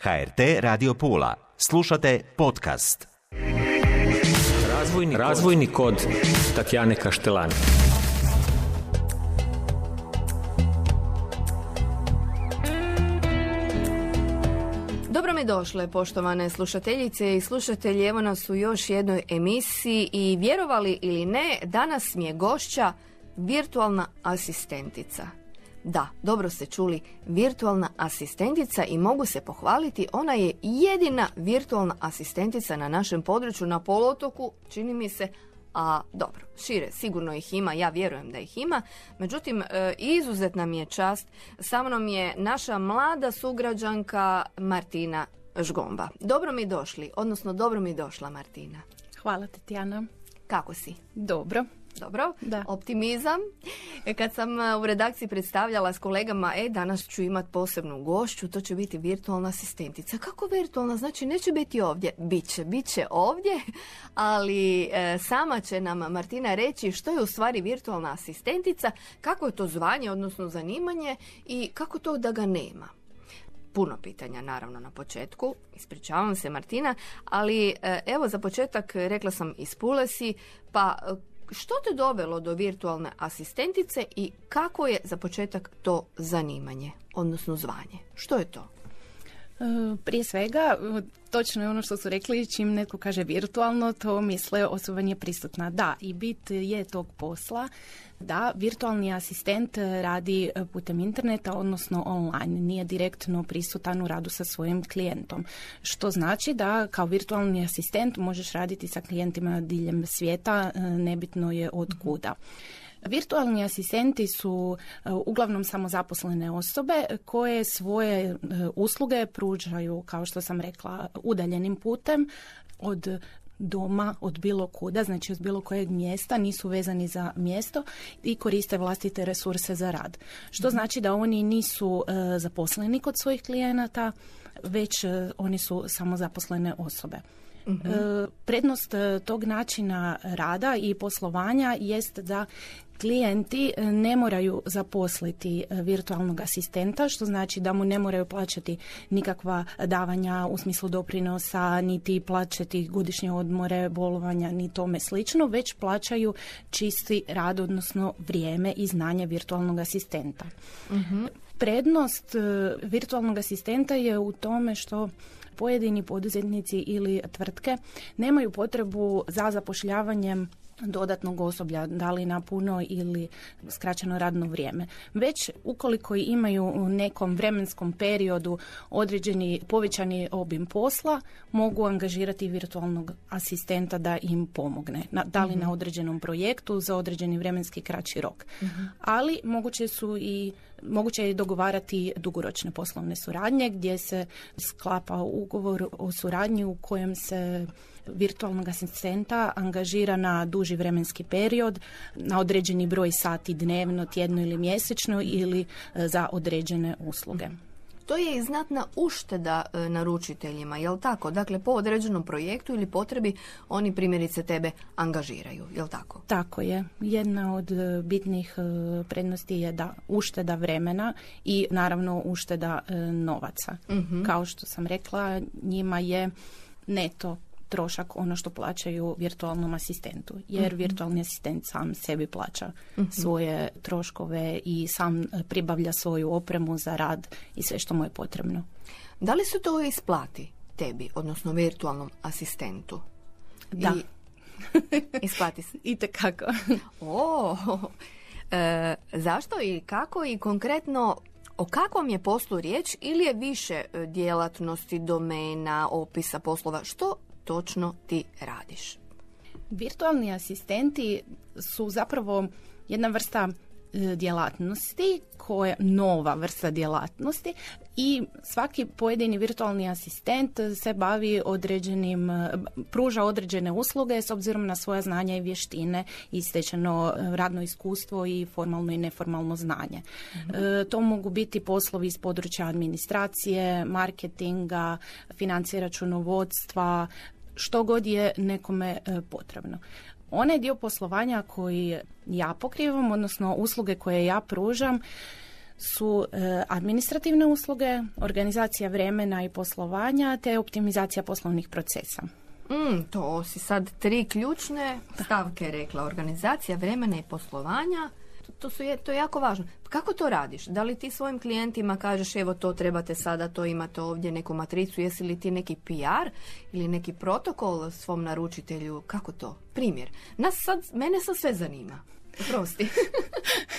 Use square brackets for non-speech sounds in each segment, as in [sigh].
HRT Radio Pula. Slušate podcast. Razvojni, razvojni kod Tatjane Kaštelani. Dobro mi došle, poštovane slušateljice i slušatelji. Evo nas u još jednoj emisiji i vjerovali ili ne, danas mi je gošća virtualna asistentica. Da, dobro ste čuli, virtualna asistentica i mogu se pohvaliti, ona je jedina virtualna asistentica na našem području na polotoku, čini mi se, a dobro, šire, sigurno ih ima, ja vjerujem da ih ima. Međutim, e, izuzetna mi je čast, sa mnom je naša mlada sugrađanka Martina Žgomba. Dobro mi došli, odnosno dobro mi došla Martina. Hvala Tijana. Kako si? Dobro. Dobro, Da. optimizam. E, Kad sam e, u redakciji predstavljala s kolegama, e, danas ću imati posebnu gošću, to će biti virtualna asistentica. Kako virtualna? Znači, neće biti ovdje. Biće, bit će ovdje, ali e, sama će nam Martina reći što je u stvari virtualna asistentica, kako je to zvanje, odnosno zanimanje i kako to da ga nema puno pitanja naravno na početku. Ispričavam se Martina, ali e, evo za početak rekla sam iz Pulesi, pa što te dovelo do virtualne asistentice i kako je za početak to zanimanje, odnosno zvanje? Što je to? E, Prije svega, točno je ono što su rekli, čim netko kaže virtualno, to misle osoba nije prisutna. Da, i bit je tog posla da virtualni asistent radi e, putem interneta, odnosno online, nije direktno prisutan u radu sa svojim klijentom. Što znači da kao virtualni asistent možeš raditi sa klijentima diljem svijeta, e, nebitno je od kuda. Virtualni asistenti su e, uglavnom samozaposlene osobe koje svoje e, usluge pružaju, kao što sam rekla, udaljenim putem od doma, od bilo kuda, znači od bilo kojeg mjesta, nisu vezani za mjesto i koriste vlastite resurse za rad. Što znači da oni nisu e, zaposleni kod svojih klijenata, već oni su samozaposlene osobe. E, Prednost e, tog načina rada i poslovanja jest da klijenti e, ne moraju zaposliti virtualnog asistenta, što znači da mu ne moraju plaćati nikakva davanja u smislu doprinosa, niti plaćati godišnje odmore, bolovanja, ni tome slično, već plaćaju čisti rad, odnosno vrijeme i znanje virtualnog asistenta. Prednost e, virtualnog asistenta je u tome što pojedini poduzetnici ili tvrtke nemaju potrebu za zapošljavanjem dodatnog osoblja, da li na puno ili skraćeno radno vrijeme. Već ukoliko imaju u nekom vremenskom periodu određeni povećani obim posla, mogu angažirati virtualnog asistenta da im pomogne. Na, da li na određenom projektu za određeni vremenski kraći rok. Ali moguće su i Moguće je dogovarati dugoročne poslovne suradnje gdje se sklapa ugovor o suradnji u kojem se virtualnog asistenta angažira na duži vremenski period, na određeni broj sati dnevno, tjedno ili mjesečno ili e, za određene usluge. To je i znatna ušteda e, naručiteljima, jel tako? Dakle, po određenom projektu ili potrebi oni primjerice tebe angažiraju, jel tako? Tako je. Jedna od e, bitnih e, prednosti je da ušteda vremena i naravno ušteda novaca. Kao što sam rekla, njima je neto trošak ono što plaćaju virtualnom asistentu. Jer virtualni asistent sam sebi plaća svoje troškove i sam e, pribavlja svoju opremu za rad i sve što mu je potrebno. Da li se to isplati tebi, odnosno virtualnom asistentu? Da. I, [laughs] isplati se. I tekako. [laughs] O, e, zašto i kako i konkretno o kakvom je poslu riječ ili je više e, djelatnosti, domena, opisa poslova? Što točno ti radiš? Virtualni asistenti su zapravo jedna vrsta e, djelatnosti koja nova vrsta djelatnosti i svaki pojedini virtualni asistent se bavi određenim e, pruža određene usluge s obzirom na svoja znanja i vještine i stečeno e, radno iskustvo i formalno i neformalno znanje. E, to mogu biti poslovi iz područja administracije, marketinga, financije računovodstva, što god je nekome e, potrebno. Onaj dio poslovanja koji ja pokrivam, odnosno usluge koje ja pružam, su e, administrativne usluge, organizacija vremena i poslovanja te optimizacija poslovnih procesa. Mm, to si sad tri ključne stavke rekla. Organizacija vremena i poslovanja. To, su, je, to je jako važno. Kako to radiš? Da li ti svojim klijentima kažeš evo to trebate sada, to imate ovdje neku matricu, jesi li ti neki PR ili neki protokol svom naručitelju? Kako to? Primjer. Nas sad, mene sad sve zanima. Prosti.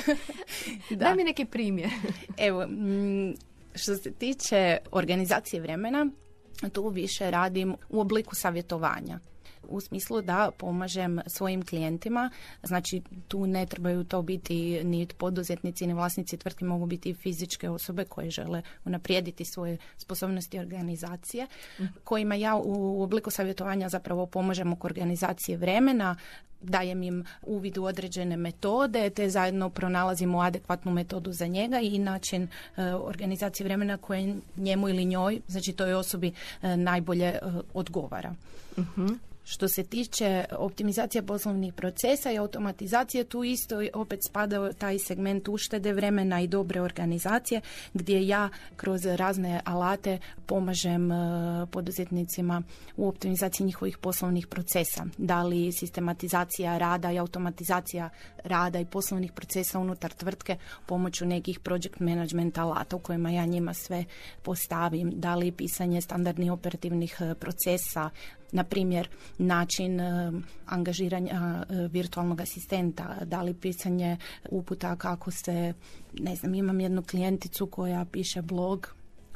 [laughs] Daj mi neki primjer. [laughs] Evo, mm, što se tiče organizacije vremena, tu više radim u obliku savjetovanja u smislu da pomažem svojim klijentima. Znači tu ne trebaju to biti ni poduzetnici ni vlasnici tvrtke, mogu biti i fizičke osobe koje žele unaprijediti svoje sposobnosti organizacije, kojima ja u obliku savjetovanja zapravo pomažem oko organizacije vremena, dajem im uvid u određene metode, te zajedno pronalazimo adekvatnu metodu za njega i način e, organizacije vremena koje njemu ili njoj, znači toj osobi e, najbolje e, odgovara. uh što se tiče optimizacije poslovnih procesa i automatizacije, tu isto opet spada taj segment uštede vremena i dobre organizacije gdje ja kroz razne alate pomažem e, poduzetnicima u optimizaciji njihovih poslovnih procesa. Da li sistematizacija rada i automatizacija rada i poslovnih procesa unutar tvrtke pomoću nekih project management alata u kojima ja njima sve postavim. Da li pisanje standardnih operativnih e, procesa, na primjer način e, angažiranja e, virtualnog asistenta, da li pisanje uputa kako se, ne znam, imam jednu klijenticu koja piše blog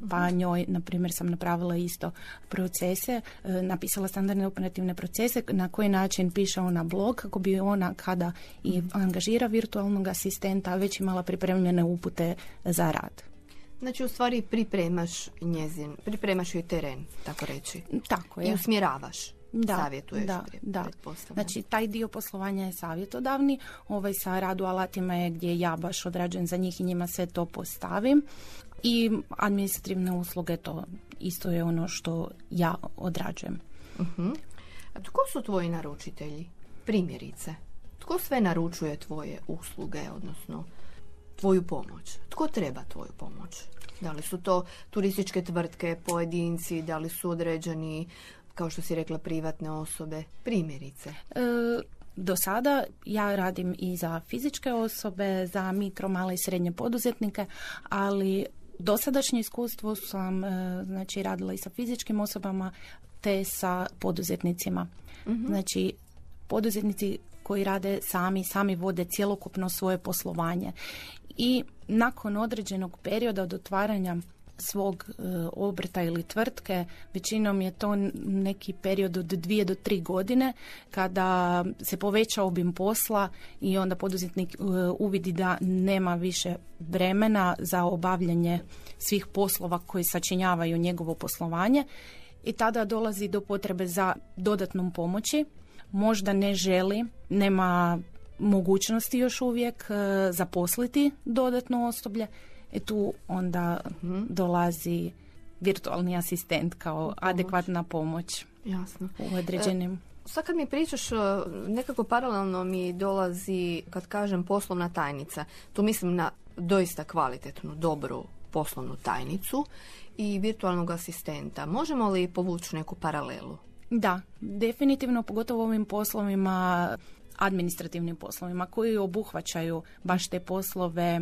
pa njoj, na primjer, sam napravila isto procese, e, napisala standardne operativne procese, na koji način piše ona blog, kako bi ona kada i angažira virtualnog asistenta već imala pripremljene upute za rad. Znači u stvari pripremaš njezin, pripremaš joj teren, tako reći. Tako je. I usmjeravaš. Da, savjetuješ, da, da. Znači, taj dio poslovanja je savjetodavni, ovaj sa radu alatima je gdje ja baš odrađujem za njih i njima sve to postavim. I administrativne usluge, to isto je ono što ja odrađujem. Uh-huh. A tko su tvoji naručitelji? Primjerice. Tko sve naručuje tvoje usluge, odnosno tvoju pomoć? Tko treba tvoju pomoć? Da li su to turističke tvrtke, pojedinci, da li su određeni, kao što si rekla, privatne osobe? Primjerice. E, do sada ja radim i za fizičke osobe, za mikro, male i srednje poduzetnike, ali dosadašnje iskustvo sam e, znači radila i sa fizičkim osobama te sa poduzetnicima. Mhm. Znači poduzetnici koji rade sami, sami vode cjelokupno svoje poslovanje i nakon određenog perioda od otvaranja svog e, obrta ili tvrtke, većinom je to neki period od dvije do tri godine kada se poveća obim posla i onda poduzetnik e, uvidi da nema više vremena za obavljanje svih poslova koji sačinjavaju njegovo poslovanje i tada dolazi do potrebe za dodatnom pomoći. Možda ne želi, nema mogućnosti još uvijek e, zaposliti dodatno osoblje. E tu onda mhm. dolazi virtualni asistent kao adekvatna pomoć. Jasno. U određenim... E, sad kad mi pričaš, e, nekako paralelno mi dolazi, kad kažem poslovna tajnica, tu mislim na doista kvalitetnu, dobru poslovnu tajnicu i virtualnog asistenta. Možemo li povući neku paralelu? Da, definitivno, pogotovo ovim poslovima administrativnim poslovima koji obuhvaćaju baš te poslove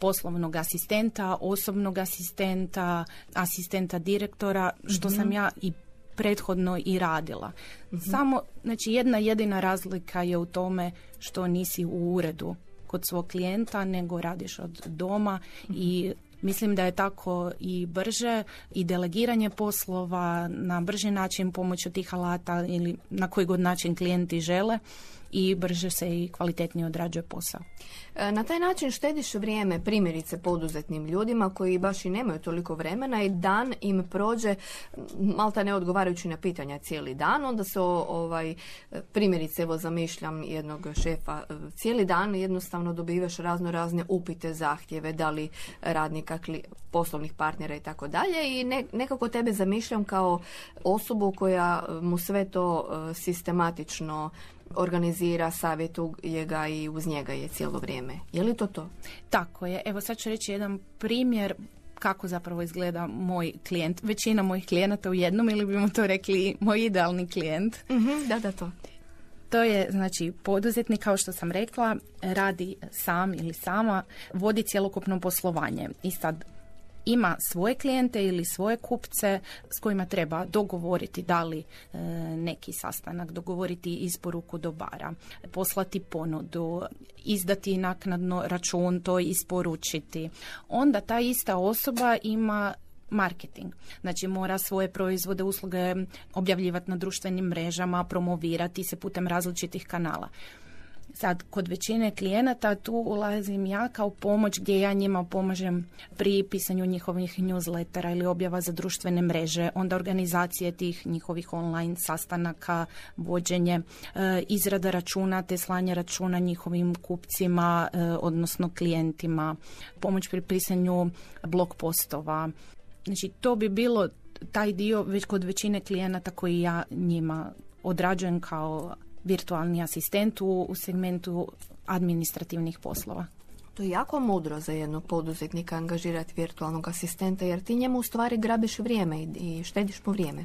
poslovnog asistenta, osobnog asistenta, asistenta direktora, što sam mhm. ja i prethodno i radila. Mhm. Samo, znači jedna jedina razlika je u tome što nisi u uredu kod svog klijenta, nego radiš od doma i Mislim da je tako i brže i delegiranje poslova na brži način pomoću tih alata ili na koji god način klijenti žele i brže se i kvalitetnije odrađuje posao. E, na taj način štediš vrijeme primjerice poduzetnim ljudima koji baš i nemaju toliko vremena i dan im prođe malta ne odgovarajući na pitanja cijeli dan, onda se ovaj, primjerice evo zamišljam jednog šefa cijeli dan jednostavno dobivaš razno razne upite, zahtjeve, da li radnika, poslovnih partnera i tako dalje i nekako tebe zamišljam kao osobu koja mu sve to e, sistematično organizira, savjetuje ga i uz njega je cijelo vrijeme. Je li to to? Tako je. Evo sad ću reći jedan primjer kako zapravo izgleda moj klijent. Većina mojih klijenata u jednom ili bimo to rekli moj idealni klijent. Mhm, da, da, to. To je znači poduzetnik kao što sam rekla radi sam ili sama vodi cjelokupno poslovanje i sad ima svoje klijente ili svoje kupce s kojima treba dogovoriti da li e, neki sastanak, dogovoriti isporuku dobara, poslati ponudu, izdati naknadno račun, to isporučiti. Onda ta ista osoba ima marketing. Znači mora svoje proizvode, usluge objavljivati na društvenim mrežama, promovirati se putem različitih kanala. Sad, kod većine klijenata tu ulazim ja kao pomoć gdje ja njima pomažem pri pisanju njihovih newslettera ili objava za društvene mreže, onda organizacije tih njihovih online sastanaka, vođenje, e, izrada računa te slanje računa njihovim kupcima, e, odnosno klijentima, pomoć pri pisanju blog postova. Znači, to bi bilo taj dio već kod većine klijenata koji ja njima odrađujem kao virtualni asistent u, u segmentu administrativnih poslova. To je jako mudro za jednog poduzetnika angažirati virtualnog asistenta jer ti njemu u stvari grabiš vrijeme i štediš mu vrijeme.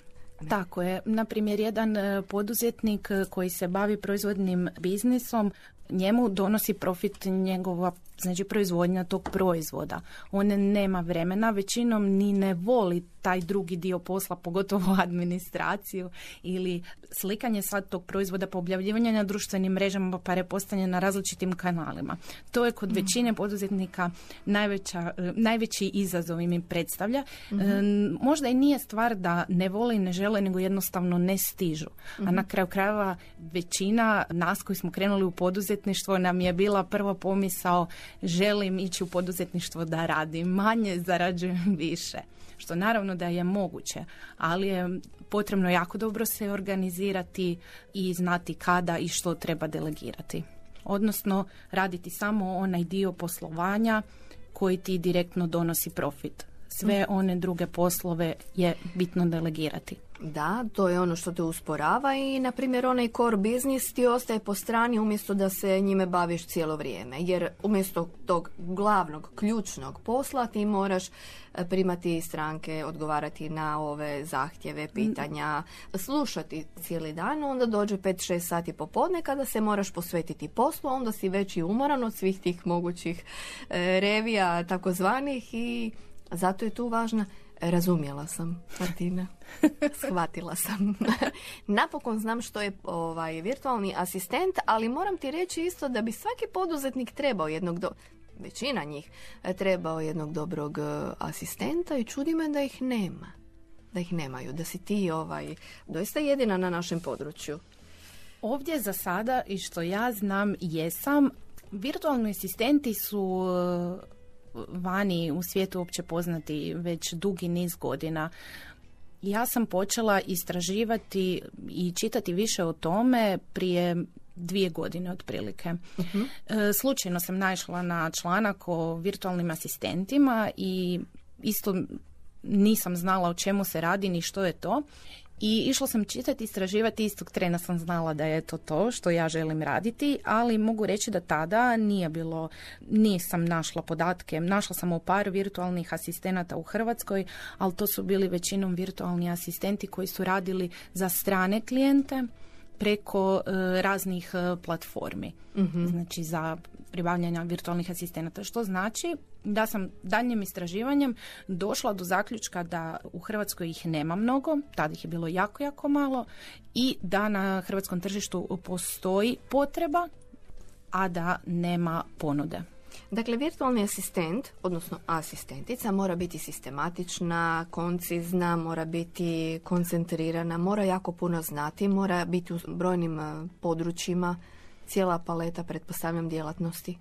Tako je. Na primjer, jedan e, poduzetnik e, koji se bavi proizvodnim biznisom, njemu donosi profit njegova znači proizvodnja tog proizvoda. On nema vremena, većinom ni ne voli taj drugi dio posla, pogotovo [laughs] administraciju ili slikanje sad tog proizvoda po objavljivanje na društvenim mrežama pa repostanje na različitim kanalima. To je kod mhm. većine poduzetnika najveća, e, najveći izazov im predstavlja. Mhm. E, možda i nije stvar da ne vole i ne žele, nego jednostavno ne stižu. A na mhm. kraju krajeva većina nas koji smo krenuli u poduzetništvo nam je bila prva pomisao želim ići u poduzetništvo da radim manje, zarađujem [laughs] više. Što naravno da je moguće, ali je potrebno jako dobro se organizirati i znati kada i što treba delegirati. Odnosno raditi samo onaj dio poslovanja koji ti direktno donosi profit. Sve mm. one druge poslove je bitno delegirati. Da, to je ono što te usporava i, na primjer, onaj core biznis ti ostaje po strani umjesto da se njime baviš cijelo vrijeme. Jer umjesto tog glavnog, ključnog posla ti moraš e, primati stranke, odgovarati na ove zahtjeve, pitanja, slušati cijeli dan, onda dođe 5-6 sati popodne kada se moraš posvetiti poslu, onda si već i umoran od svih tih mogućih e, revija takozvanih i zato je tu važna Razumjela sam, Martina. [laughs] Shvatila sam. [laughs] Napokon znam što je ovaj virtualni asistent, ali moram ti reći isto da bi svaki poduzetnik trebao jednog do većina njih trebao jednog dobrog e, asistenta i čudi me da ih nema. Da ih nemaju, da si ti ovaj doista jedina na našem području. Ovdje za sada i što ja znam jesam, virtualni asistenti su vani u svijetu uopće poznati već dugi niz godina. Ja sam počela istraživati i čitati više o tome prije dvije godine otprilike. uh Slučajno sam naišla na članak o virtualnim asistentima i isto nisam znala o čemu se radi ni što je to i išla sam čitati, istraživati, istog trena sam znala da je to to što ja želim raditi, ali mogu reći da tada nije bilo, nisam našla podatke. Našla sam u par virtualnih asistenata u Hrvatskoj, ali to su bili većinom virtualni asistenti koji su radili za strane klijente preko e, raznih e, platformi. mm Znači za pribavljanja virtualnih asistenata. Što znači da sam daljnjim istraživanjem došla do zaključka da u Hrvatskoj ih nema mnogo, tada ih je bilo jako, jako malo i da na hrvatskom tržištu postoji potreba, a da nema ponude. Dakle, virtualni asistent, odnosno asistentica, mora biti sistematična, koncizna, mora biti koncentrirana, mora jako puno znati, mora biti u brojnim eh, područjima, cijela paleta, pretpostavljam, djelatnosti.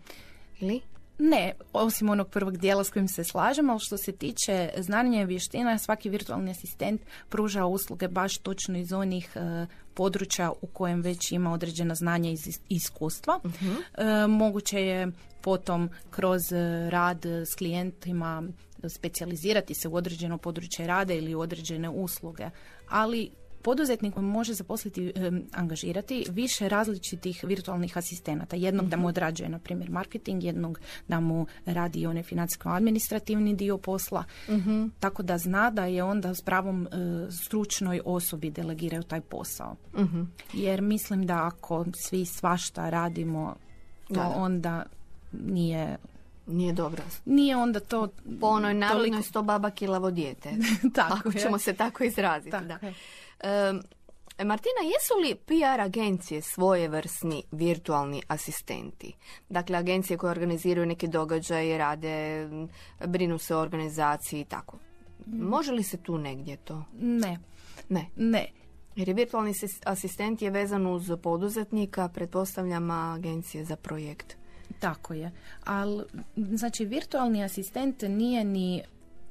Ili? Ne, osim onog prvog dijela s kojim se slažem, ali što se tiče znanja i vještina, svaki virtualni asistent pruža usluge baš točno iz onih e, područja u kojem već ima određena znanja i iskustva. uh moguće je potom kroz e, rad s klijentima specijalizirati se u određeno područje rada ili u određene usluge, ali poduzetnik može zaposliti, angažirati više različitih virtualnih asistenata. Jednog da mu mhm. odrađuje, na primjer, marketing, jednog da mu radi onaj financijsko-administrativni dio posla, mhm. tako da zna da je onda s pravom e, stručnoj osobi delegiraju taj posao. Mhm. Jer mislim da ako svi svašta radimo, to onda nije nije dobro. Nije onda to... Po onoj narodnoj toliko... sto baba kilavo dijete. [laughs] tako Ako ćemo se tako izraziti. Tako da. Martina, jesu li PR agencije svojevrsni virtualni asistenti? Dakle, agencije koje organiziraju neke događaje, rade, brinu se o organizaciji i tako. Mm. Može li se tu negdje to? Ne. Ne. Ne. Jer je virtualni asistent je vezan uz poduzetnika, pretpostavljam agencije za projekt. Tako je. Ali, znači, virtualni asistent nije ni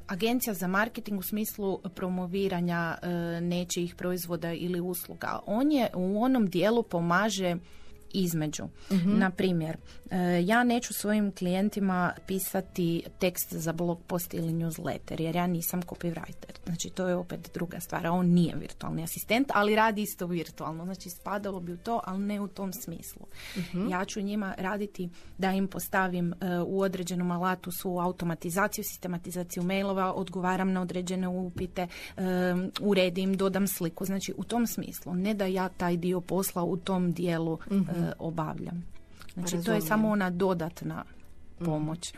agencija za marketing u smislu promoviranja e, nečijih proizvoda ili usluga. On je u onom dijelu pomaže između. mm Na primjer, e, ja neću svojim klijentima pisati tekst za blog post ili newsletter jer ja nisam copywriter. Znači to je opet druga stvar. On nije virtualni asistent, ali radi isto virtualno. Znači spadalo bi u to, ali ne u tom smislu. Mhm. Ja ću njima raditi da im postavim e, u određenom alatu svu automatizaciju, sistematizaciju mailova, odgovaram na određene upite, e, uredim, dodam sliku. Znači u tom smislu. Ne da ja taj dio posla u tom dijelu mm E, obavljam. Znači to je samo ona dodatna mhm. pomoć.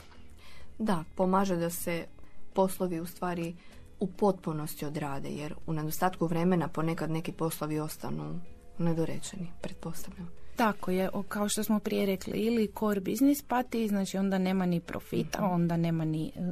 Da, pomaže da se poslovi u stvari u potpunosti odrade, jer u nedostatku vremena ponekad neki poslovi ostanu nedorečeni, pretpostavljam. Tako je, kao što smo prije rekli, ili core business pati, znači onda nema ni profita, mhm. onda nema ni uh,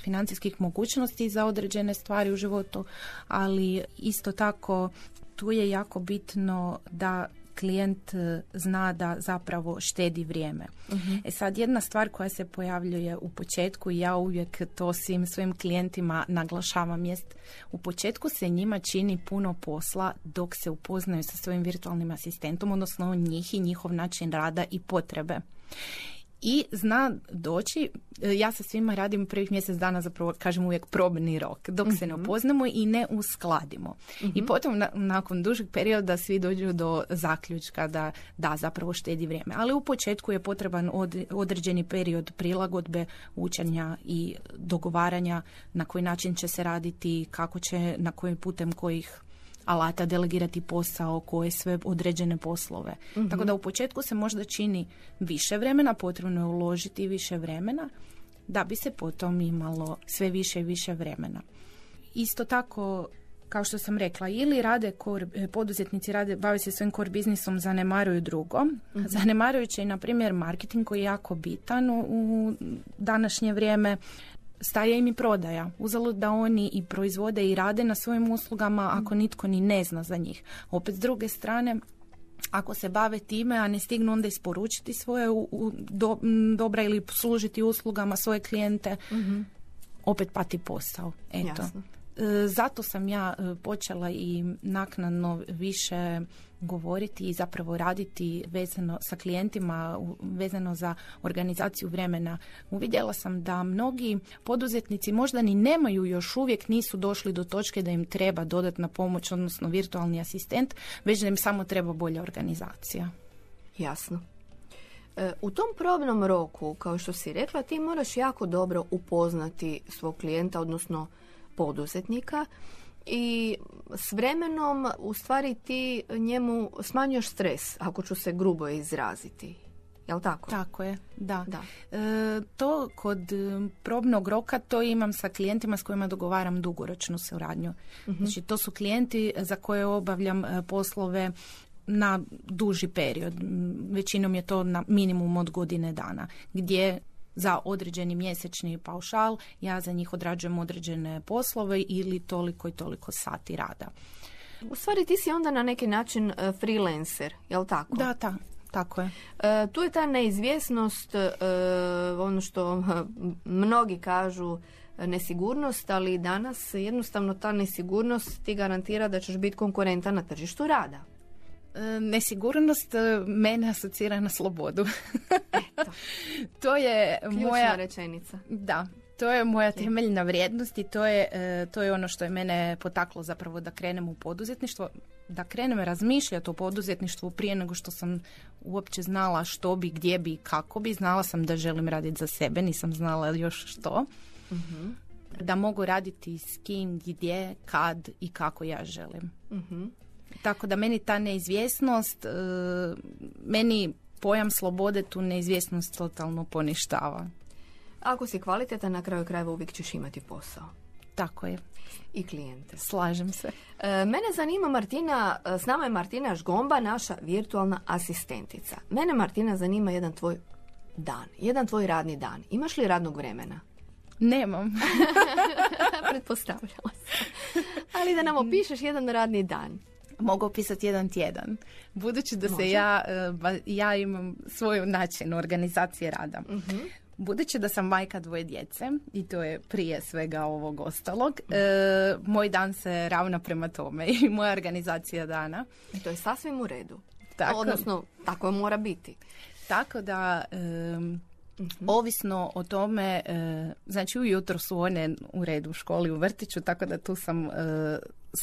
financijskih mogućnosti za određene stvari u životu, ali isto tako tu je jako bitno da klijent e, zna da zapravo štedi vrijeme. uh E sad jedna stvar koja se pojavljuje u početku i ja uvijek to svim svojim klijentima naglašavam jest u početku se njima čini puno posla dok se upoznaju sa svojim virtualnim asistentom, odnosno njih i njihov način rada i potrebe i zna doći, e, ja sa svima radim prvih mjesec dana zapravo kažem uvijek probni rok, dok se ne mhm. upoznamo i ne uskladimo. I mhm. potom nakon dužeg perioda svi dođu do zaključka da da zapravo štedi vrijeme. Ali u početku je potreban određeni period prilagodbe, učenja i dogovaranja na koji način će se raditi, kako će, na kojim putem kojih alata delegirati posao, koje sve određene poslove. Mhm. Tako da u početku se možda čini više vremena, potrebno je uložiti više vremena da bi se potom imalo sve više i više vremena. Isto tako kao što sam rekla, ili rade kor, e, poduzetnici rade, bave se svojim core biznisom, zanemaruju drugo. mm Zanemarujući, na primjer, marketing koji je jako bitan u današnje vrijeme staje im i prodaja. Uzalo da oni i proizvode i rade na svojim uslugama ako nitko ni ne zna za njih. Opet s druge strane, ako se bave time, a ne stignu onda isporučiti svoje u, do, dobra ili služiti uslugama svoje klijente, mm opet pati posao. Eto. Jasno. E, zato sam ja e, počela i naknadno više govoriti i zapravo raditi vezano sa klijentima, vezano za organizaciju vremena. Uvidjela sam da mnogi poduzetnici možda ni nemaju još uvijek nisu došli do točke da im treba dodatna pomoć, odnosno virtualni asistent, već da im samo treba bolja organizacija. Jasno. E, u tom probnom roku, kao što si rekla, ti moraš jako dobro upoznati svog klijenta, odnosno poduzetnika i s vremenom u stvari ti njemu smanjuješ stres, ako ću se grubo izraziti. Jel tako? Tako je, da. da. E, to kod probnog roka to imam sa klijentima s kojima dogovaram dugoročnu suradnju. uh Znači to su klijenti za koje obavljam e, poslove na duži period. Većinom je to na minimum od godine dana gdje za određeni mjesečni paušal, ja za njih odrađujem određene poslove ili toliko i toliko sati rada. U stvari ti si onda na neki način e, freelancer, jel tako? Da, ta, tako je. E, tu je ta neizvjesnost, e, ono što [laughs] mnogi kažu nesigurnost, ali danas jednostavno ta nesigurnost ti garantira da ćeš biti konkurentan na tržištu rada. E, nesigurnost e, mene asocira na slobodu. [laughs] [laughs] to je Ključna moja rečenica. Da. To je moja temeljna vrijednost i to je, e, to je ono što je mene potaklo zapravo da krenem u poduzetništvo, da krenem razmišljati o poduzetništvu prije nego što sam uopće znala što bi, gdje bi, kako bi. Znala sam da želim raditi za sebe, nisam znala još što. Mhm. Da mogu raditi s kim, gdje, kad i kako ja želim. Mhm. Tako da meni ta neizvjesnost, e, meni pojam slobode tu neizvjesnost totalno poništava. Ako si kvalitetan, na kraju krajeva uvijek ćeš imati posao. Tako je, I klijente. slažem se. E, mene zanima Martina, e, s nama je Martina Žgomba, naša virtualna asistentica. Mene Martina zanima jedan tvoj dan, jedan tvoj radni dan. Imaš li radnog vremena? Nemam. [laughs] Pretpostavljala [laughs] sam. Ali da nam opišeš jedan radni dan. Mogu opisati jedan tjedan. Budući da Može. se ja, e, ja imam svoj način organizacije rada. Mhm. Budući da sam majka dvoje djece i to je prije svega ovog ostalog, e, moj dan se ravna prema tome [laughs] i moja organizacija dana. I to je sasvim u redu. Tako. Odnosno, tako mora biti. Tako da, em, ovisno o tome, e, znači ujutro su one u redu u školi, u vrtiću, tako da tu sam e,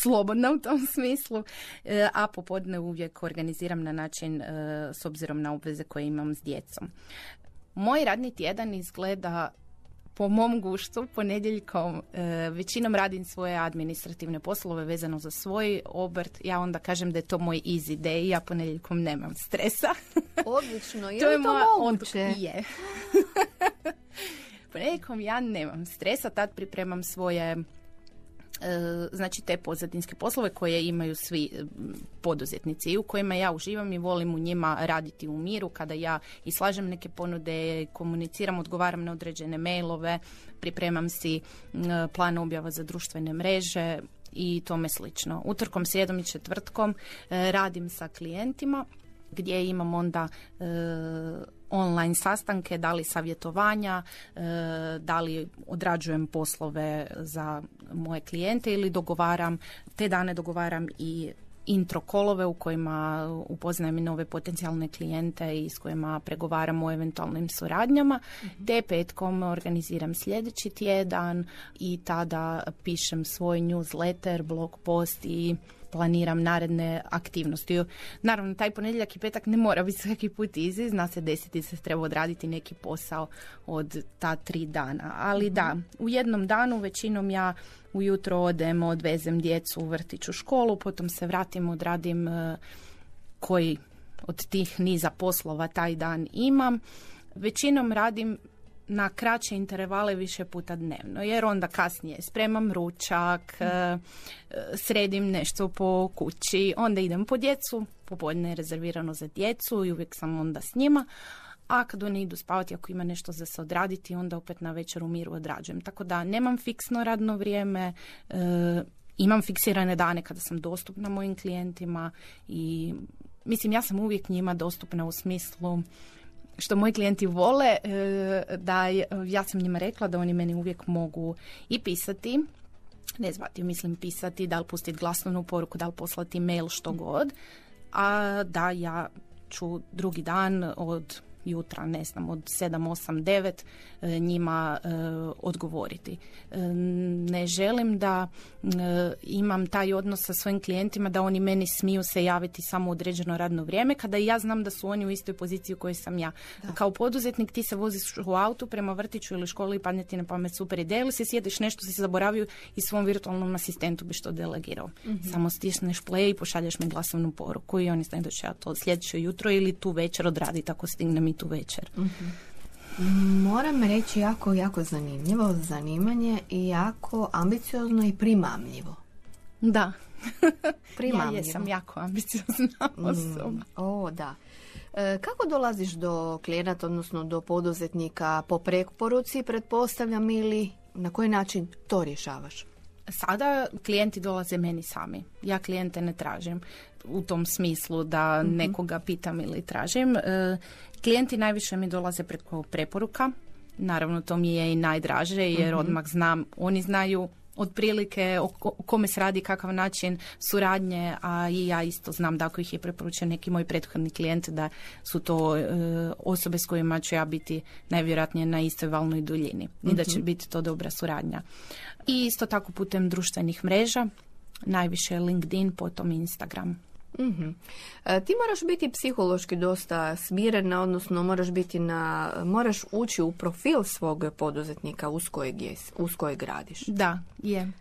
slobodna u tom [laughs] smislu, e, a popodne uvijek organiziram na način e, s obzirom na obveze koje imam s djecom. Moj radni tjedan izgleda po mom guštu, ponedjeljkom e, većinom radim svoje administrativne poslove vezano za svoj obrt. Ja onda kažem da je to moj easy day, ja ponedjeljkom nemam stresa. Odlično, je to je to moja moguće? odluka. Je. [laughs] Ponedjeljkom ja nemam stresa, tad pripremam svoje znači te pozadinske poslove koje imaju svi e, poduzetnici i u kojima ja uživam i volim u njima raditi u miru kada ja islažem neke ponude, komuniciram, odgovaram na određene mailove, pripremam si m, plan objava za društvene mreže i tome slično. Utorkom, srijedom i četvrtkom e, radim sa klijentima gdje imam onda e, online sastanke, da li savjetovanja, e, da li odrađujem poslove za moje klijente ili dogovaram, te dane dogovaram i intro kolove u kojima upoznajem i nove potencijalne klijente i s kojima pregovaram o eventualnim suradnjama, te petkom organiziram sljedeći tjedan i tada pišem svoj newsletter, blog post i planiram naredne aktivnosti. Naravno, taj ponedjeljak i petak ne mora biti svaki put izi, zna se desiti se treba odraditi neki posao od ta tri dana. Ali da, u jednom danu većinom ja ujutro odem, odvezem djecu u vrtić u školu, potom se vratim, odradim e, koji od tih niza poslova taj dan imam. Većinom radim na kraće intervale više puta dnevno, jer onda kasnije spremam ručak, e, e, sredim nešto po kući, onda idem po djecu, popodne je rezervirano za djecu i uvijek sam onda s njima, a kad oni idu spavati, ako ima nešto za se odraditi, onda opet na večer u miru odrađujem. Tako da nemam fiksno radno vrijeme, e, imam fiksirane dane kada sam dostupna mojim klijentima i mislim ja sam uvijek njima dostupna u smislu što moji klijenti vole, e, da ja sam njima rekla da oni meni uvijek mogu i pisati, ne zvati, mislim pisati, da li pustiti glasnovnu poruku, da li poslati mail, što god, a da ja ću drugi dan od jutra, ne znam, od 7, 8, 9 e, njima e, odgovoriti. E, ne želim da e, imam taj odnos sa svojim klijentima da oni meni smiju se javiti samo određeno radno vrijeme kada i ja znam da su oni u istoj poziciji u kojoj sam ja. Kao poduzetnik ti se voziš u autu prema vrtiću ili školi i padne ti na pamet super ideja ili se sjediš nešto si se zaboravio i svom virtualnom asistentu bi što delegirao. Samo stisneš play i pošalješ mi glasovnu poruku i oni znaju da ću ja to sljedeće jutro ili tu večer odraditi ako stignem i tu večer. Moram reći jako, jako zanimljivo zanimanje i jako ambiciozno i primamljivo. Da. [laughs] Ja Primamljivo. jesam jako ambiciozna osoba. Mm, o, da. E, kako dolaziš do klijenata, odnosno do poduzetnika po preporuci, pretpostavljam, ili na koji način to rješavaš? Sada klijenti dolaze meni sami. Ja klijente ne tražim u tom smislu da nekoga pitam ili tražim. E, klijenti najviše mi dolaze preko preporuka. Naravno, to mi je i najdraže jer odmah znam, oni znaju otprilike o, ko- o kome se radi, kakav način suradnje, a i ja isto znam da ako ih je preporučio neki moj prethodni klijent da su to e, osobe s kojima ću ja biti najvjerojatnije na istoj valnoj duljini i da će biti to dobra suradnja. I isto tako putem društvenih mreža, najviše LinkedIn, potom Instagram. Mhm. E, Ti moraš biti psihološki dosta smirena, odnosno moraš biti na, moraš ući u profil svog poduzetnika uz kojeg, je, uz kojeg radiš. Da, je.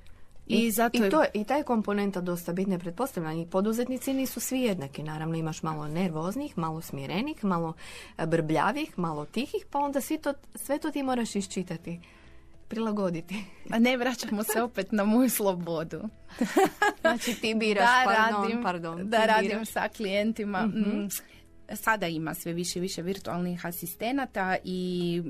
I, zato i, to, I ta je komponenta dosta bitna, pretpostavljam. I poduzetnici nisu svi jednaki. Naravno, imaš malo nervoznih, malo smirenih, malo brbljavih, malo tihih, pa onda svi to, sve to ti moraš iščitati, prilagoditi. A ne vraćamo se opet na moju slobodu. [laughs] Znači ti biraš, da pardon, radim, pardon. da radim biraš. sa klijentima. Mm, Sada ima sve više i više virtualnih asistenata i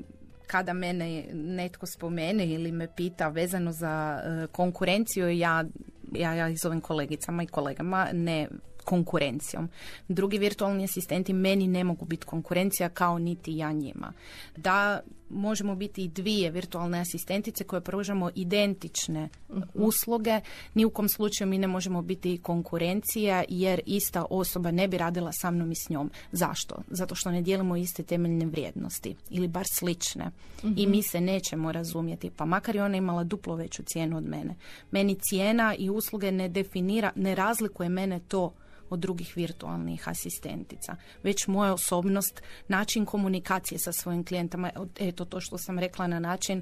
kada mene netko spomene ili me pita vezano za e, konkurenciju, ja, ja, ja ih zovem kolegicama i kolegama, ne konkurencijom. Drugi virtualni asistenti meni ne mogu biti konkurencija kao niti ja njima. Da možemo biti i dvije virtualne asistentice koje pružamo identične usluge, ni u kom slučaju mi ne možemo biti konkurencija jer ista osoba ne bi radila sa mnom i s njom. Zašto? Zato što ne dijelimo iste temeljne vrijednosti ili bar slične i mi se nećemo razumjeti, pa makar je ona imala duplo veću cijenu od mene. Meni cijena i usluge ne definira, ne razlikuje mene to od drugih virtualnih asistentica, već moja osobnost, način komunikacije sa svojim klijentima, eto to što sam rekla na način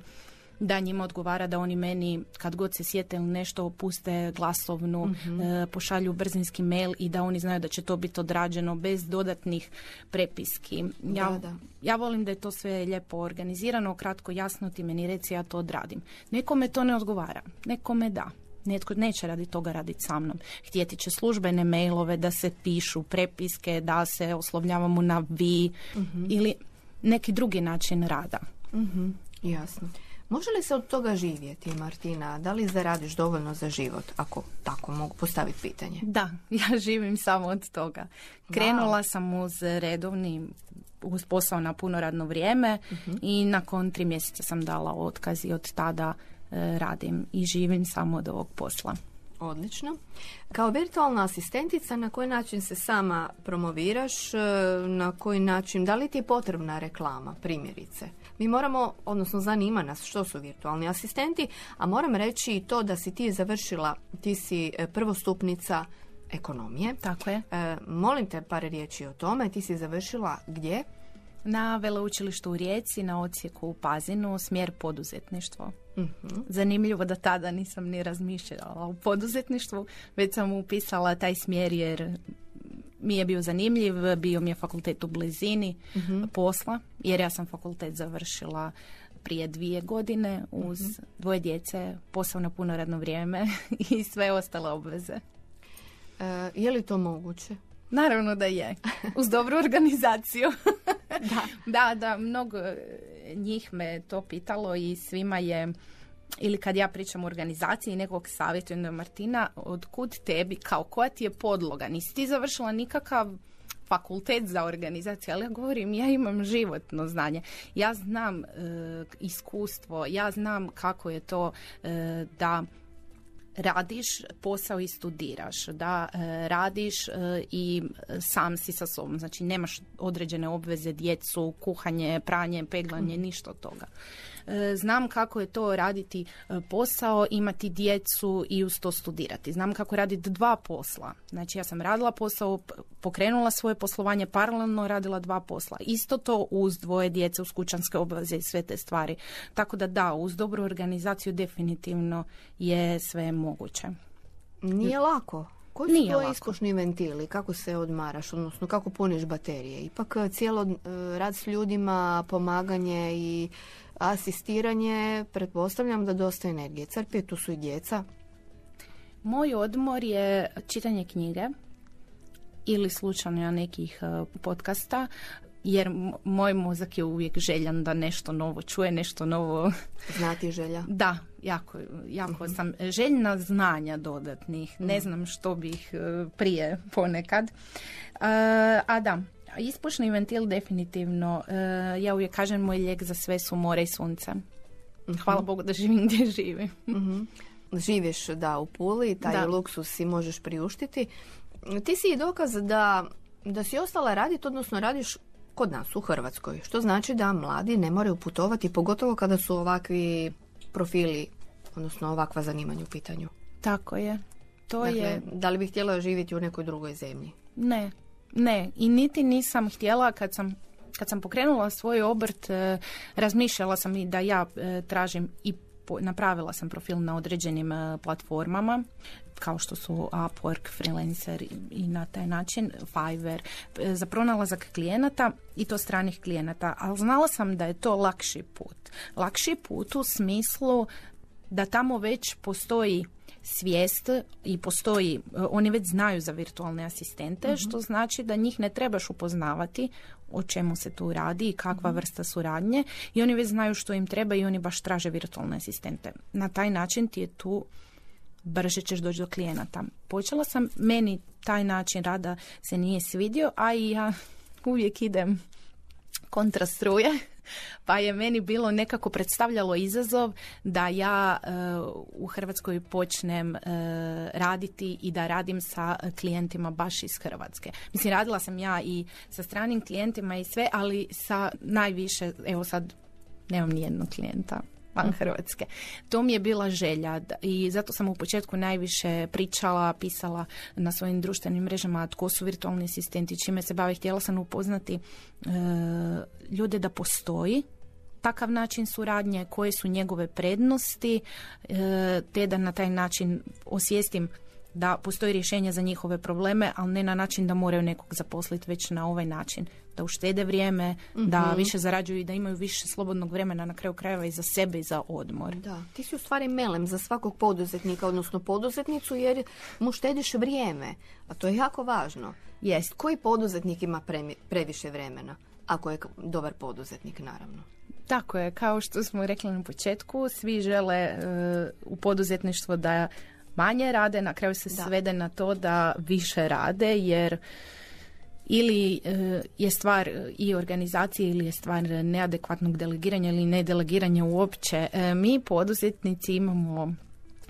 da njima odgovara da oni meni kad god se sjete ili nešto puste glasovnu, e, pošalju brzinski mail i da oni znaju da će to biti odrađeno bez dodatnih prepiski. Ja, Da, da. ja volim da je to sve lijepo organizirano, kratko, jasno ti meni reci ja to odradim. Nekome to ne odgovara, nekome da. Netko neće radi toga raditi sa mnom. Htjeti će službene mailove da se pišu prepiske, da se oslovljavamo na vi ili neki drugi način rada. Mhm, jasno. Može li se od toga živjeti, Martina? Da li zaradiš dovoljno za život, ako tako mogu postaviti pitanje? Da, [laughs] ja živim samo od toga. Krenula sam uz redovni uz posao na puno radno vrijeme i nakon tri mjeseca sam dala otkaz i od tada radim i živim samo od ovog posla. Odlično. Kao virtualna asistentica, na koji način se sama promoviraš, e, na koji način, da li ti je potrebna reklama, primjerice? Mi moramo, odnosno zanima nas što su virtualni asistenti, a moram reći i to da si ti završila, ti si e, prvostupnica ekonomije. Tako je. E, molim te par riječi o tome, ti si završila gdje? Na veleučilištu u Rijeci, na odsjeku u Pazinu, smjer poduzetništvo. Mhm. Zanimljivo da tada nisam ni razmišljala o poduzetništvu, već sam upisala taj smjer jer mi je bio zanimljiv, bio mi je fakultet u blizini posla, jer ja sam fakultet završila prije dvije godine uz dvoje djece, posao na puno radno vrijeme [laughs] i sve ostale obveze. E, je li to moguće? Naravno da je. Uz dobru organizaciju. [laughs] da. da, da, mnogo e, njih me to pitalo i svima je ili kad ja pričam o organizaciji nekog savjetujem Martina, od kud tebi, kao koja ti je podloga? Nisi ti završila nikakav fakultet za organizaciju, ali ja govorim, ja imam životno znanje. Ja znam e, iskustvo, ja znam kako je to e, da radiš posao i studiraš, da e, radiš e, i sam si sa sobom, znači nemaš određene obveze, djecu, kuhanje, pranje, peglanje, ništa od toga. E, znam kako je to raditi e, posao, imati djecu i uz to studirati. Znam kako raditi dva posla. Znači ja sam radila posao, pokrenula svoje poslovanje, paralelno radila dva posla. Isto to uz dvoje djece, uz kućanske obveze i sve te stvari. Tako da da, uz dobru organizaciju definitivno je sve moguće. Nije lako. Koji su Nije tvoji lako. iskušni ventili? Kako se odmaraš, odnosno kako puniš baterije? Ipak e, cijelo rad s ljudima, pomaganje i asistiranje, pretpostavljam da dosta energije crpije, tu su i djeca. Moj odmor je čitanje knjige ili slučajno nekih e, podcasta, jer moj mozak je uvijek željan da nešto novo čuje, nešto novo Znati želja. Da, jako, jako sam željna znanja dodatnih. Ne znam što bih e, prije ponekad. E, a da, ispušni ventil definitivno. e, ja uvijek kažem moj lijek za sve su more i sunce. Hvala Bogu da živim gdje živim. [laughs] živiš da u Puli, taj Da. luksus si možeš priuštiti. Ti si i dokaz da, da si ostala raditi, odnosno radiš kod nas u Hrvatskoj, što znači da mladi ne moraju putovati, pogotovo kada su ovakvi profili, odnosno ovakva zanimanja u pitanju. Tako je. To dakle, je... da li bi htjela živjeti u nekoj drugoj zemlji? Ne, ne. I niti nisam htjela kad sam kad sam pokrenula svoj obrt, e, razmišljala sam i da ja e, tražim i napravila sam profil na određenim e, platformama kao što su Upwork, Freelancer i, i na taj način Fiverr za pronalazak klijenata i to stranih klijenata, ali znala sam da je to lakši put. Lakši put u smislu da tamo već postoji svijest i postoji, e, oni već znaju za virtualne asistente, što znači da njih ne trebaš upoznavati o čemu se tu radi i kakva vrsta suradnje i oni već znaju što im treba i oni baš traže virtualne asistente. Na taj način ti je tu brže ćeš doći do klijenata. Počela sam, meni taj način rada se nije svidio, a i ja [laughs] uvijek idem kontra struje, pa je meni bilo nekako predstavljalo izazov da ja e, u Hrvatskoj počnem e, raditi i da radim sa klijentima baš iz Hrvatske. Mislim, radila sam ja i sa stranim klijentima i sve, ali sa najviše, evo sad nemam ni jednog klijenta van Hrvatske. To mi je bila želja i zato sam u početku najviše pričala, pisala na svojim društvenim mrežama tko su virtualni asistenti, čime se bave. Htjela sam upoznati e, ljude da postoji takav način suradnje, koje su njegove prednosti, e, te da na taj način osvijestim da postoji rješenje za njihove probleme, ali ne na način da moraju nekog zaposliti, već na ovaj način. Da uštede vrijeme, da više zarađuju i da imaju više slobodnog vremena na kraju krajeva i za sebe i za odmor. Da, ti si u stvari melem za svakog poduzetnika, odnosno poduzetnicu, jer mu štediš vrijeme, a to je jako važno. Jest. Koji poduzetnik ima premi- previše vremena? Ako je dobar poduzetnik, naravno. Tako je, kao što smo rekli na početku, svi žele e, u poduzetništvo da manje rade, na kraju se Da. svede na to da više rade, jer ili e, je stvar i organizacije ili je stvar neadekvatnog delegiranja ili nedelegiranja uopće. E, mi poduzetnici imamo,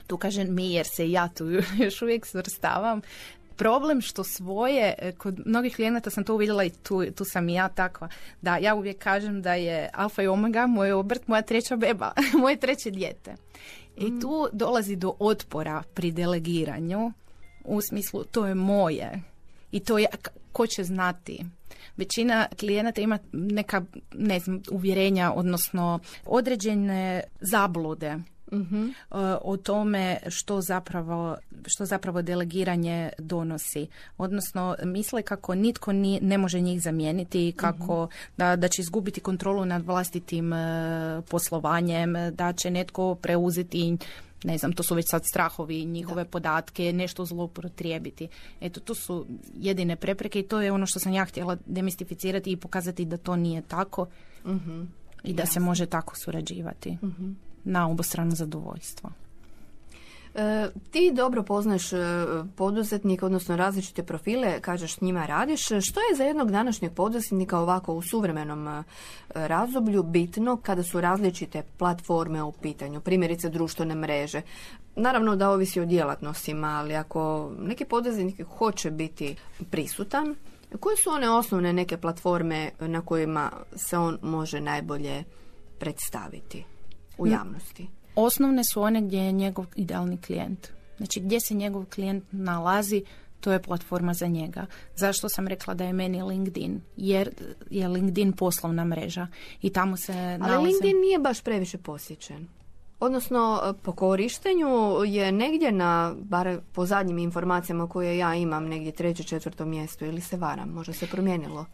tu kažem mi jer se ja tu [laughs] još uvijek svrstavam, problem što svoje, e, kod mnogih klijenata sam to uvidjela i tu, tu sam i ja takva, da ja uvijek kažem da je alfa i omega, moj obrt, moja treća beba, [laughs] moje treće dijete. I tu dolazi do otpora pri delegiranju, u smislu to je moje i to je, ko će znati. Većina klijenata ima neka, ne znam, uvjerenja, odnosno određene zablude e, o tome što zapravo, što zapravo delegiranje donosi. Odnosno, misle kako nitko ni, ne može njih zamijeniti i kako da, da će izgubiti kontrolu nad vlastitim e, poslovanjem, da će netko preuzeti ne znam, to su već sad strahovi, njihove podatke, nešto zloupotrijebiti. Eto, to su jedine prepreke i to je ono što sam ja htjela demistificirati i pokazati da to nije tako Mhm. i da se može tako surađivati na obostrano zadovoljstvo. E, ti dobro poznaješ e, poduzetnika, odnosno različite profile, kažeš s njima radiš. Što je za jednog današnjeg poduzetnika ovako u suvremenom e, razdoblju bitno kada su različite platforme u pitanju, primjerice društvene mreže? Naravno da ovisi o djelatnostima, ali ako neki poduzetnik hoće biti prisutan, koje su one osnovne neke platforme na kojima se on može najbolje predstaviti u javnosti? Osnovne su one gdje je njegov idealni klijent. Znači gdje se njegov klijent nalazi, to je platforma za njega. Zašto sam rekla da je meni LinkedIn? Jer je LinkedIn poslovna mreža i tamo se Ali nalaze... LinkedIn nije baš previše posjećen. Odnosno, po korištenju je negdje na, bar po zadnjim informacijama koje ja imam, negdje treće, četvrto mjesto ili se varam, možda se promijenilo.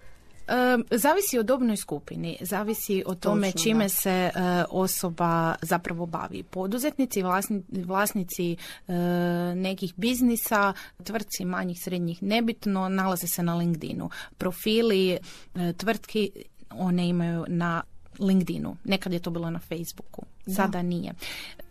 Zavisi o dobnoj skupini, zavisi o tome Točno, čime da. se e, osoba zapravo bavi. Poduzetnici, vlasni- vlasnici e, nekih biznisa, tvrtci manjih, srednjih, nebitno, nalaze se na LinkedInu. Profili e, tvrtki one imaju na LinkedInu. Nekad je to bilo na Facebooku. Sada nije.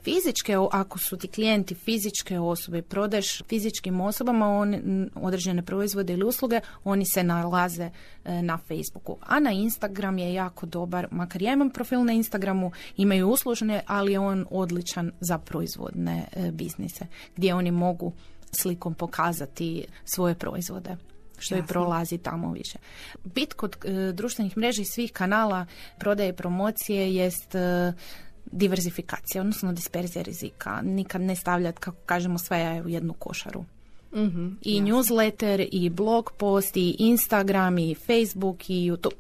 Fizičke, ako su ti klijenti fizičke osobe, prodaješ fizičkim osobama on, određene proizvode ili usluge, oni se nalaze e, na Facebooku. A na Instagram je jako dobar, makar ja imam profil na Instagramu, imaju uslužne, ali je on odličan za proizvodne e, biznise, gdje oni mogu slikom pokazati svoje proizvode što je prolazi tamo više. Bit kod e, društvenih mreža i svih kanala prodaje i promocije jest e, diverzifikacija, odnosno disperzija rizika. Nikad ne stavljati, kako kažemo, sve u jednu košaru. Mhm, I newsletter, i blog post, i Instagram, i Facebook, i YouTube,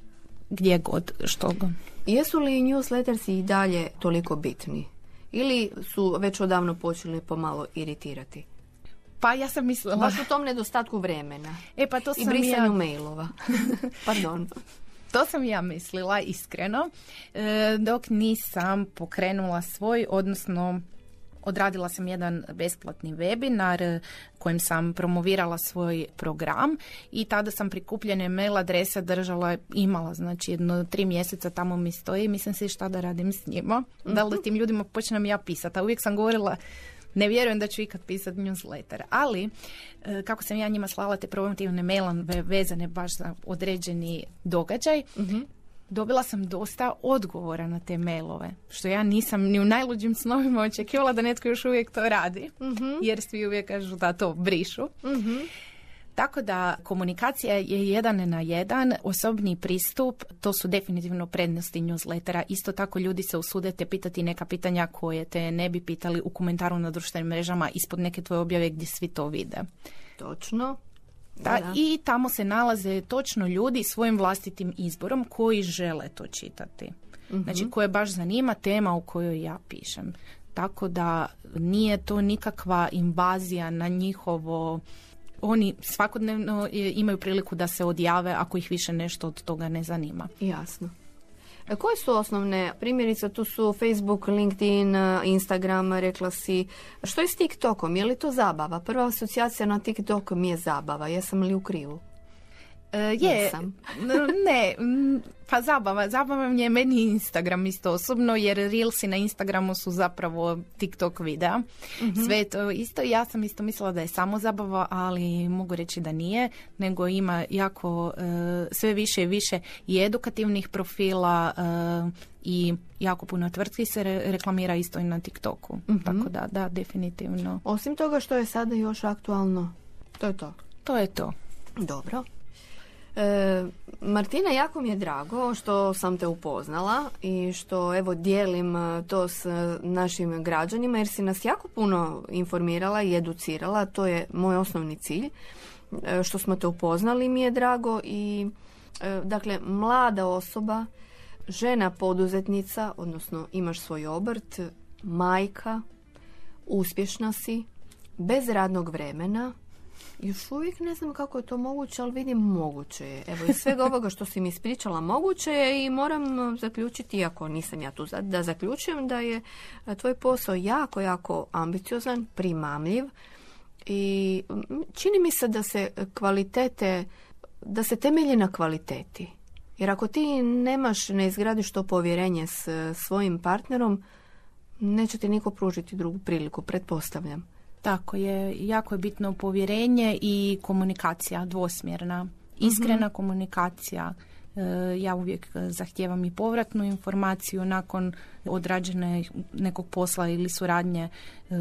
gdje god, što god. Jesu li newslettersi i dalje toliko bitni? Ili su već odavno počeli pomalo iritirati? Pa ja sam mislila... Baš u tom nedostatku vremena. E pa to I sam brisanju ja... mailova. [laughs] Pardon. To sam ja mislila, iskreno, e, dok nisam pokrenula svoj, odnosno odradila sam jedan besplatni webinar kojim sam promovirala svoj program i tada sam prikupljene mail adrese držala, imala znači jedno tri mjeseca tamo mi stoji i mislim se šta da radim s njima. Da li da tim ljudima počnem ja pisati. A uvijek sam govorila ne vjerujem da ću ikad pisati newsletter, ali e, kako sam ja njima slala te promotivne mailove vezane baš za određeni događaj, dobila sam dosta odgovora na te mailove, što ja nisam ni u najluđim snovima očekivala da netko još uvijek to radi, jer svi uvijek kažu da to brišu. Tako da komunikacija je jedan na jedan, osobni pristup, to su definitivno prednosti newslettera. Isto tako ljudi se usude te pitati neka pitanja koje te ne bi pitali u komentaru na društvenim mrežama ispod neke tvoje objave gdje svi to vide. Točno. Da, I tamo se nalaze točno ljudi svojim vlastitim izborom koji žele to čitati. Znači koje baš zanima tema u kojoj ja pišem. Tako da nije to nikakva invazija na njihovo oni svakodnevno imaju priliku da se odjave ako ih više nešto od toga ne zanima. Jasno. E, Koje su osnovne primjerice? Tu su Facebook, LinkedIn, e, Instagram, rekla si. Što je s TikTokom? Je li to zabava? Prva asocijacija na TikTok mi je zabava. Jesam li u krivu? E, je, ne, pa zabava, zabava mi je meni Instagram isto osobno, jer Reelsi na Instagramu su zapravo TikTok videa. Sve je to isto, ja sam isto mislila da je samo zabava, ali mogu reći da nije, nego ima jako e, sve više i više i edukativnih profila e, i jako puno tvrtki se re- reklamira isto i na TikToku. Tako da, da, definitivno. Osim toga što je sada još aktualno. To je to. To je to. Dobro. E, Martina, jako mi je drago što sam te upoznala i što evo dijelim e, to s e, našim građanima jer si nas jako puno informirala i educirala, to je moj osnovni cilj. Što smo te upoznali mi je drago i dakle mlada osoba, žena poduzetnica, odnosno imaš svoj obrt, majka, uspješna si, bez radnog vremena, još uvijek ne znam kako je to moguće, ali vidim moguće je. Evo iz svega [laughs] ovoga što si mi ispričala moguće je i moram uh, zaključiti, iako nisam ja tu da zaključujem, da je uh, tvoj posao jako, jako ambiciozan, primamljiv i čini mi se da se kvalitete, da se temelji na kvaliteti. Jer ako ti nemaš, ne izgradiš to povjerenje s uh, svojim partnerom, neće ti niko pružiti drugu priliku, pretpostavljam. Tako je, jako je bitno povjerenje i komunikacija dvosmjerna. Iskrena komunikacija. E, Ja uvijek zahtijevam i povratnu informaciju nakon odrađene nekog posla ili suradnje, e,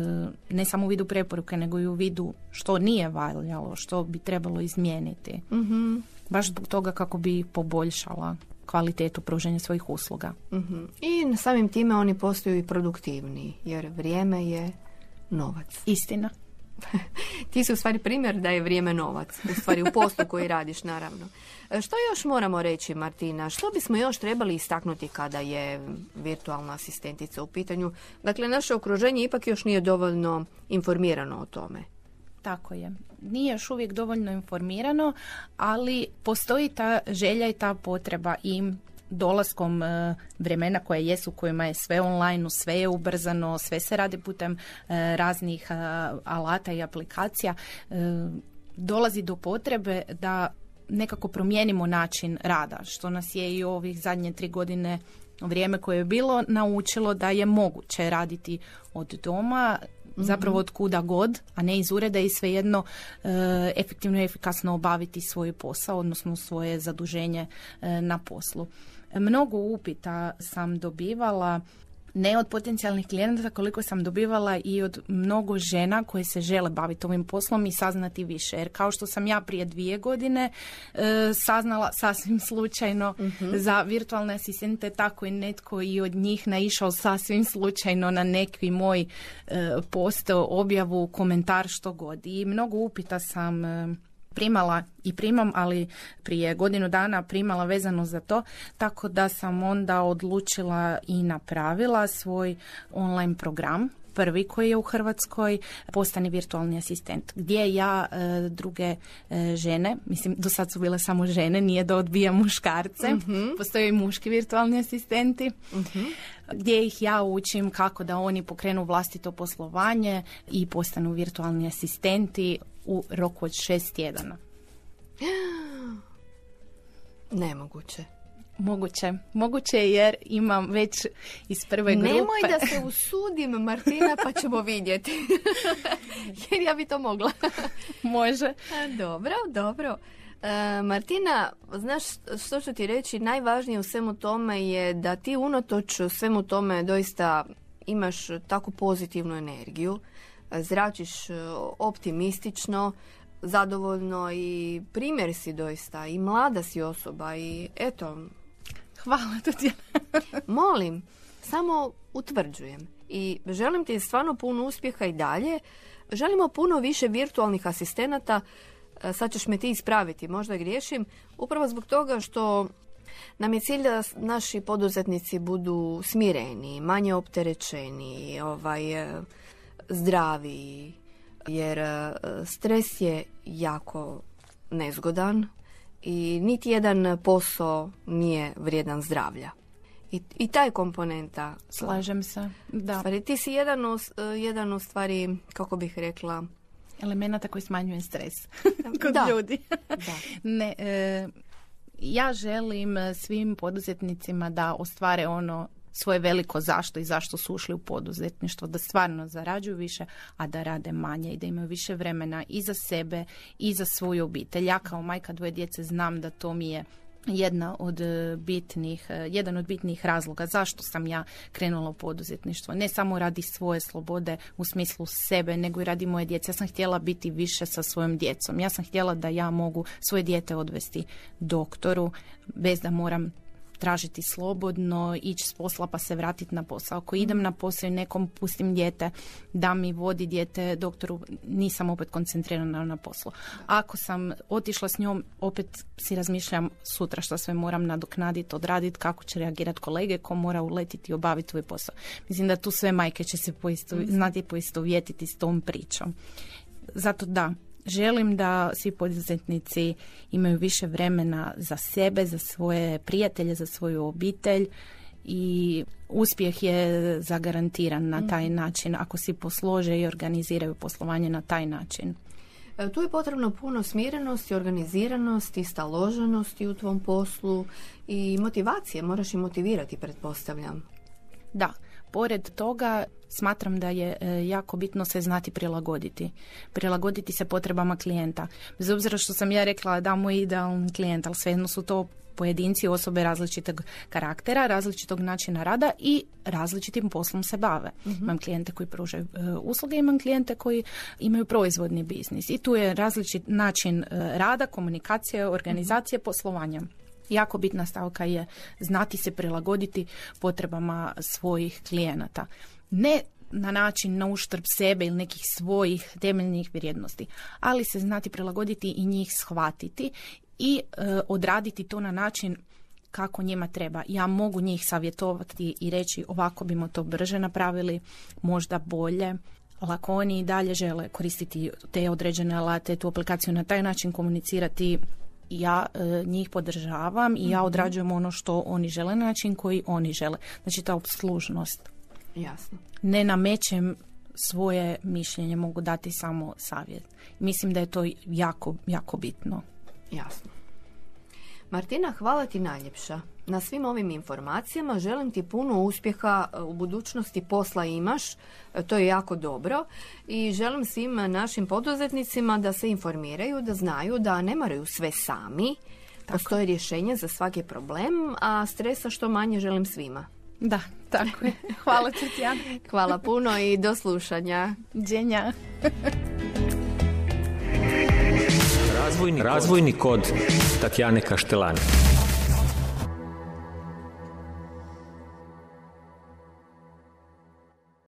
ne samo u vidu preporuke, nego i u vidu što nije valjalo, što bi trebalo izmijeniti. Baš zbog toga kako bi poboljšala kvalitetu pružanja svojih usluga. Mhm. I samim time oni postaju i produktivniji, jer vrijeme je novac. Istina. [laughs] Ti si u stvari primjer da je vrijeme novac, u stvari u poslu koji radiš naravno. E, Što još moramo reći Martina? Što bismo još trebali istaknuti kada je virtualna asistentica u pitanju? Dakle, naše okruženje ipak još nije dovoljno informirano o tome. Tako je. Nije još uvijek dovoljno informirano, ali postoji ta želja i ta potreba i dolaskom e, vremena koje jesu, u kojima je sve online, sve je ubrzano, sve se radi putem e, raznih e, alata i aplikacija, dolazi do potrebe da nekako promijenimo način rada, što nas je i ovih zadnje tri godine vrijeme koje je bilo naučilo da je moguće raditi od doma zapravo od kuda god, a ne iz ureda i svejedno e, efektivno i efikasno obaviti svoj posao, odnosno svoje zaduženje e, na poslu. Mnogo upita sam dobivala ne od potencijalnih klijenata koliko sam dobivala i od mnogo žena koje se žele baviti ovim poslom i saznati više. Jer kao što sam ja prije dvije godine e, saznala sasvim slučajno za virtualne asistente, tako i netko i od njih naišao sasvim slučajno na neki moj e, post, objavu, komentar, što god. I mnogo upita sam e, primala i primam, ali prije godinu dana primala vezano za to, tako da sam onda odlučila i napravila svoj online program prvi koji je u Hrvatskoj postani virtualni asistent gdje ja e, druge e, žene, mislim do sad su bile samo žene, nije da odbijam muškarce, mm postoje i muški virtualni asistenti gdje ih ja učim kako da oni pokrenu vlastito poslovanje i postanu virtualni asistenti u roku od šest tjedana. Nemoguće. Moguće. Moguće jer imam već iz prve grupe. Nemoj da se [laughs] usudim, Martina, pa ćemo vidjeti. [laughs] jer ja bi to mogla. Može. Dobro, dobro. E, Martina, znaš što ću ti reći, najvažnije u svemu tome je da ti unatoč svemu tome doista imaš takvu pozitivnu energiju, zračiš e, optimistično, zadovoljno i primjer si doista i mlada si osoba i eto. Hvala ti. [laughs] molim, samo utvrđujem i želim ti stvarno puno uspjeha i dalje. Želimo puno više virtualnih asistenata, e, sad ćeš me ti ispraviti, možda griješim, upravo zbog toga što nam je cilj da naši poduzetnici budu smireni, manje opterećeni, ovaj, e, zdravi, jer e, stres je jako nezgodan i niti jedan posao nije vrijedan zdravlja. I, i taj komponenta. Slažem se, da. Stvari, ti si jedan u, e, jedan u stvari, kako bih rekla... Elemenata koji smanjuje stres [laughs] kod da. ljudi. da. Ne, e, ja želim svim poduzetnicima da ostvare ono svoje veliko zašto i zašto su ušli u poduzetništvo, da stvarno zarađuju više, a da rade manje i da imaju više vremena i za sebe i za svoju obitelj. Ja kao majka dvoje djece znam da to mi je jedna od e, bitnih, e, jedan od bitnih razloga zašto sam ja krenula u poduzetništvo. Ne samo radi svoje slobode u smislu sebe, nego i radi moje djece. Ja sam htjela biti više sa svojom djecom. Ja sam htjela da ja mogu svoje dijete odvesti doktoru bez da moram tražiti slobodno, ići s posla pa se vratiti na posao. Ako idem na posao i nekom pustim dijete da mi vodi dijete doktoru, nisam opet koncentrirana na poslu. Ako sam otišla s njom, opet si razmišljam sutra što sve moram nadoknaditi, odraditi, kako će reagirati kolege, ko mora uletiti i obaviti tvoj posao. Mislim da tu sve majke će se poisto, znati poistovjetiti s tom pričom. Zato da, želim da svi poduzetnici imaju više vremena za sebe, za svoje prijatelje, za svoju obitelj i uspjeh je zagarantiran na taj mhm. način ako si poslože i organiziraju poslovanje na taj način. E, tu je potrebno puno smirenosti, organiziranosti, staloženosti u tvom poslu i motivacije. Moraš i motivirati, pretpostavljam. Da, pored toga smatram da je e, jako bitno se znati prilagoditi. Prilagoditi se potrebama klijenta. Bez obzira što sam ja rekla da moj idealni klijent, ali svejedno su to pojedinci, osobe različitog karaktera, različitog načina rada i različitim poslom se bave. uh Imam klijente koji pružaju e, usluge, imam klijente koji imaju proizvodni biznis. I tu je različit način e, rada, komunikacije, organizacije, poslovanja. Jako bitna stavka je znati se prilagoditi potrebama svojih klijenata. Ne na način na uštrb sebe ili nekih svojih temeljnih vrijednosti, ali se znati prilagoditi i njih shvatiti i e, odraditi to na način kako njima treba. Ja mogu njih savjetovati i reći ovako bimo to brže napravili, možda bolje. Lako oni i dalje žele koristiti te određene alate, tu aplikaciju na taj način komunicirati ja e, njih podržavam i ja mhm. odrađujem ono što oni žele na način koji oni žele. Znači ta obslužnost. Jasno. Ne namećem svoje mišljenje, mogu dati samo savjet. Mislim da je to jako, jako bitno. Jasno. Martina, hvala ti najljepša. Na svim ovim informacijama. Želim ti puno uspjeha u budućnosti posla imaš, to je jako dobro i želim svim našim poduzetnicima da se informiraju, da znaju da ne moraju sve sami, postoje rješenje za svaki problem, a stresa što manje želim svima. Da, tako je. [laughs] Hvala Tatjana. Hvala puno i do slušanja. Dženja. Razvojni, Razvojni kod Tatjane Kaštelani.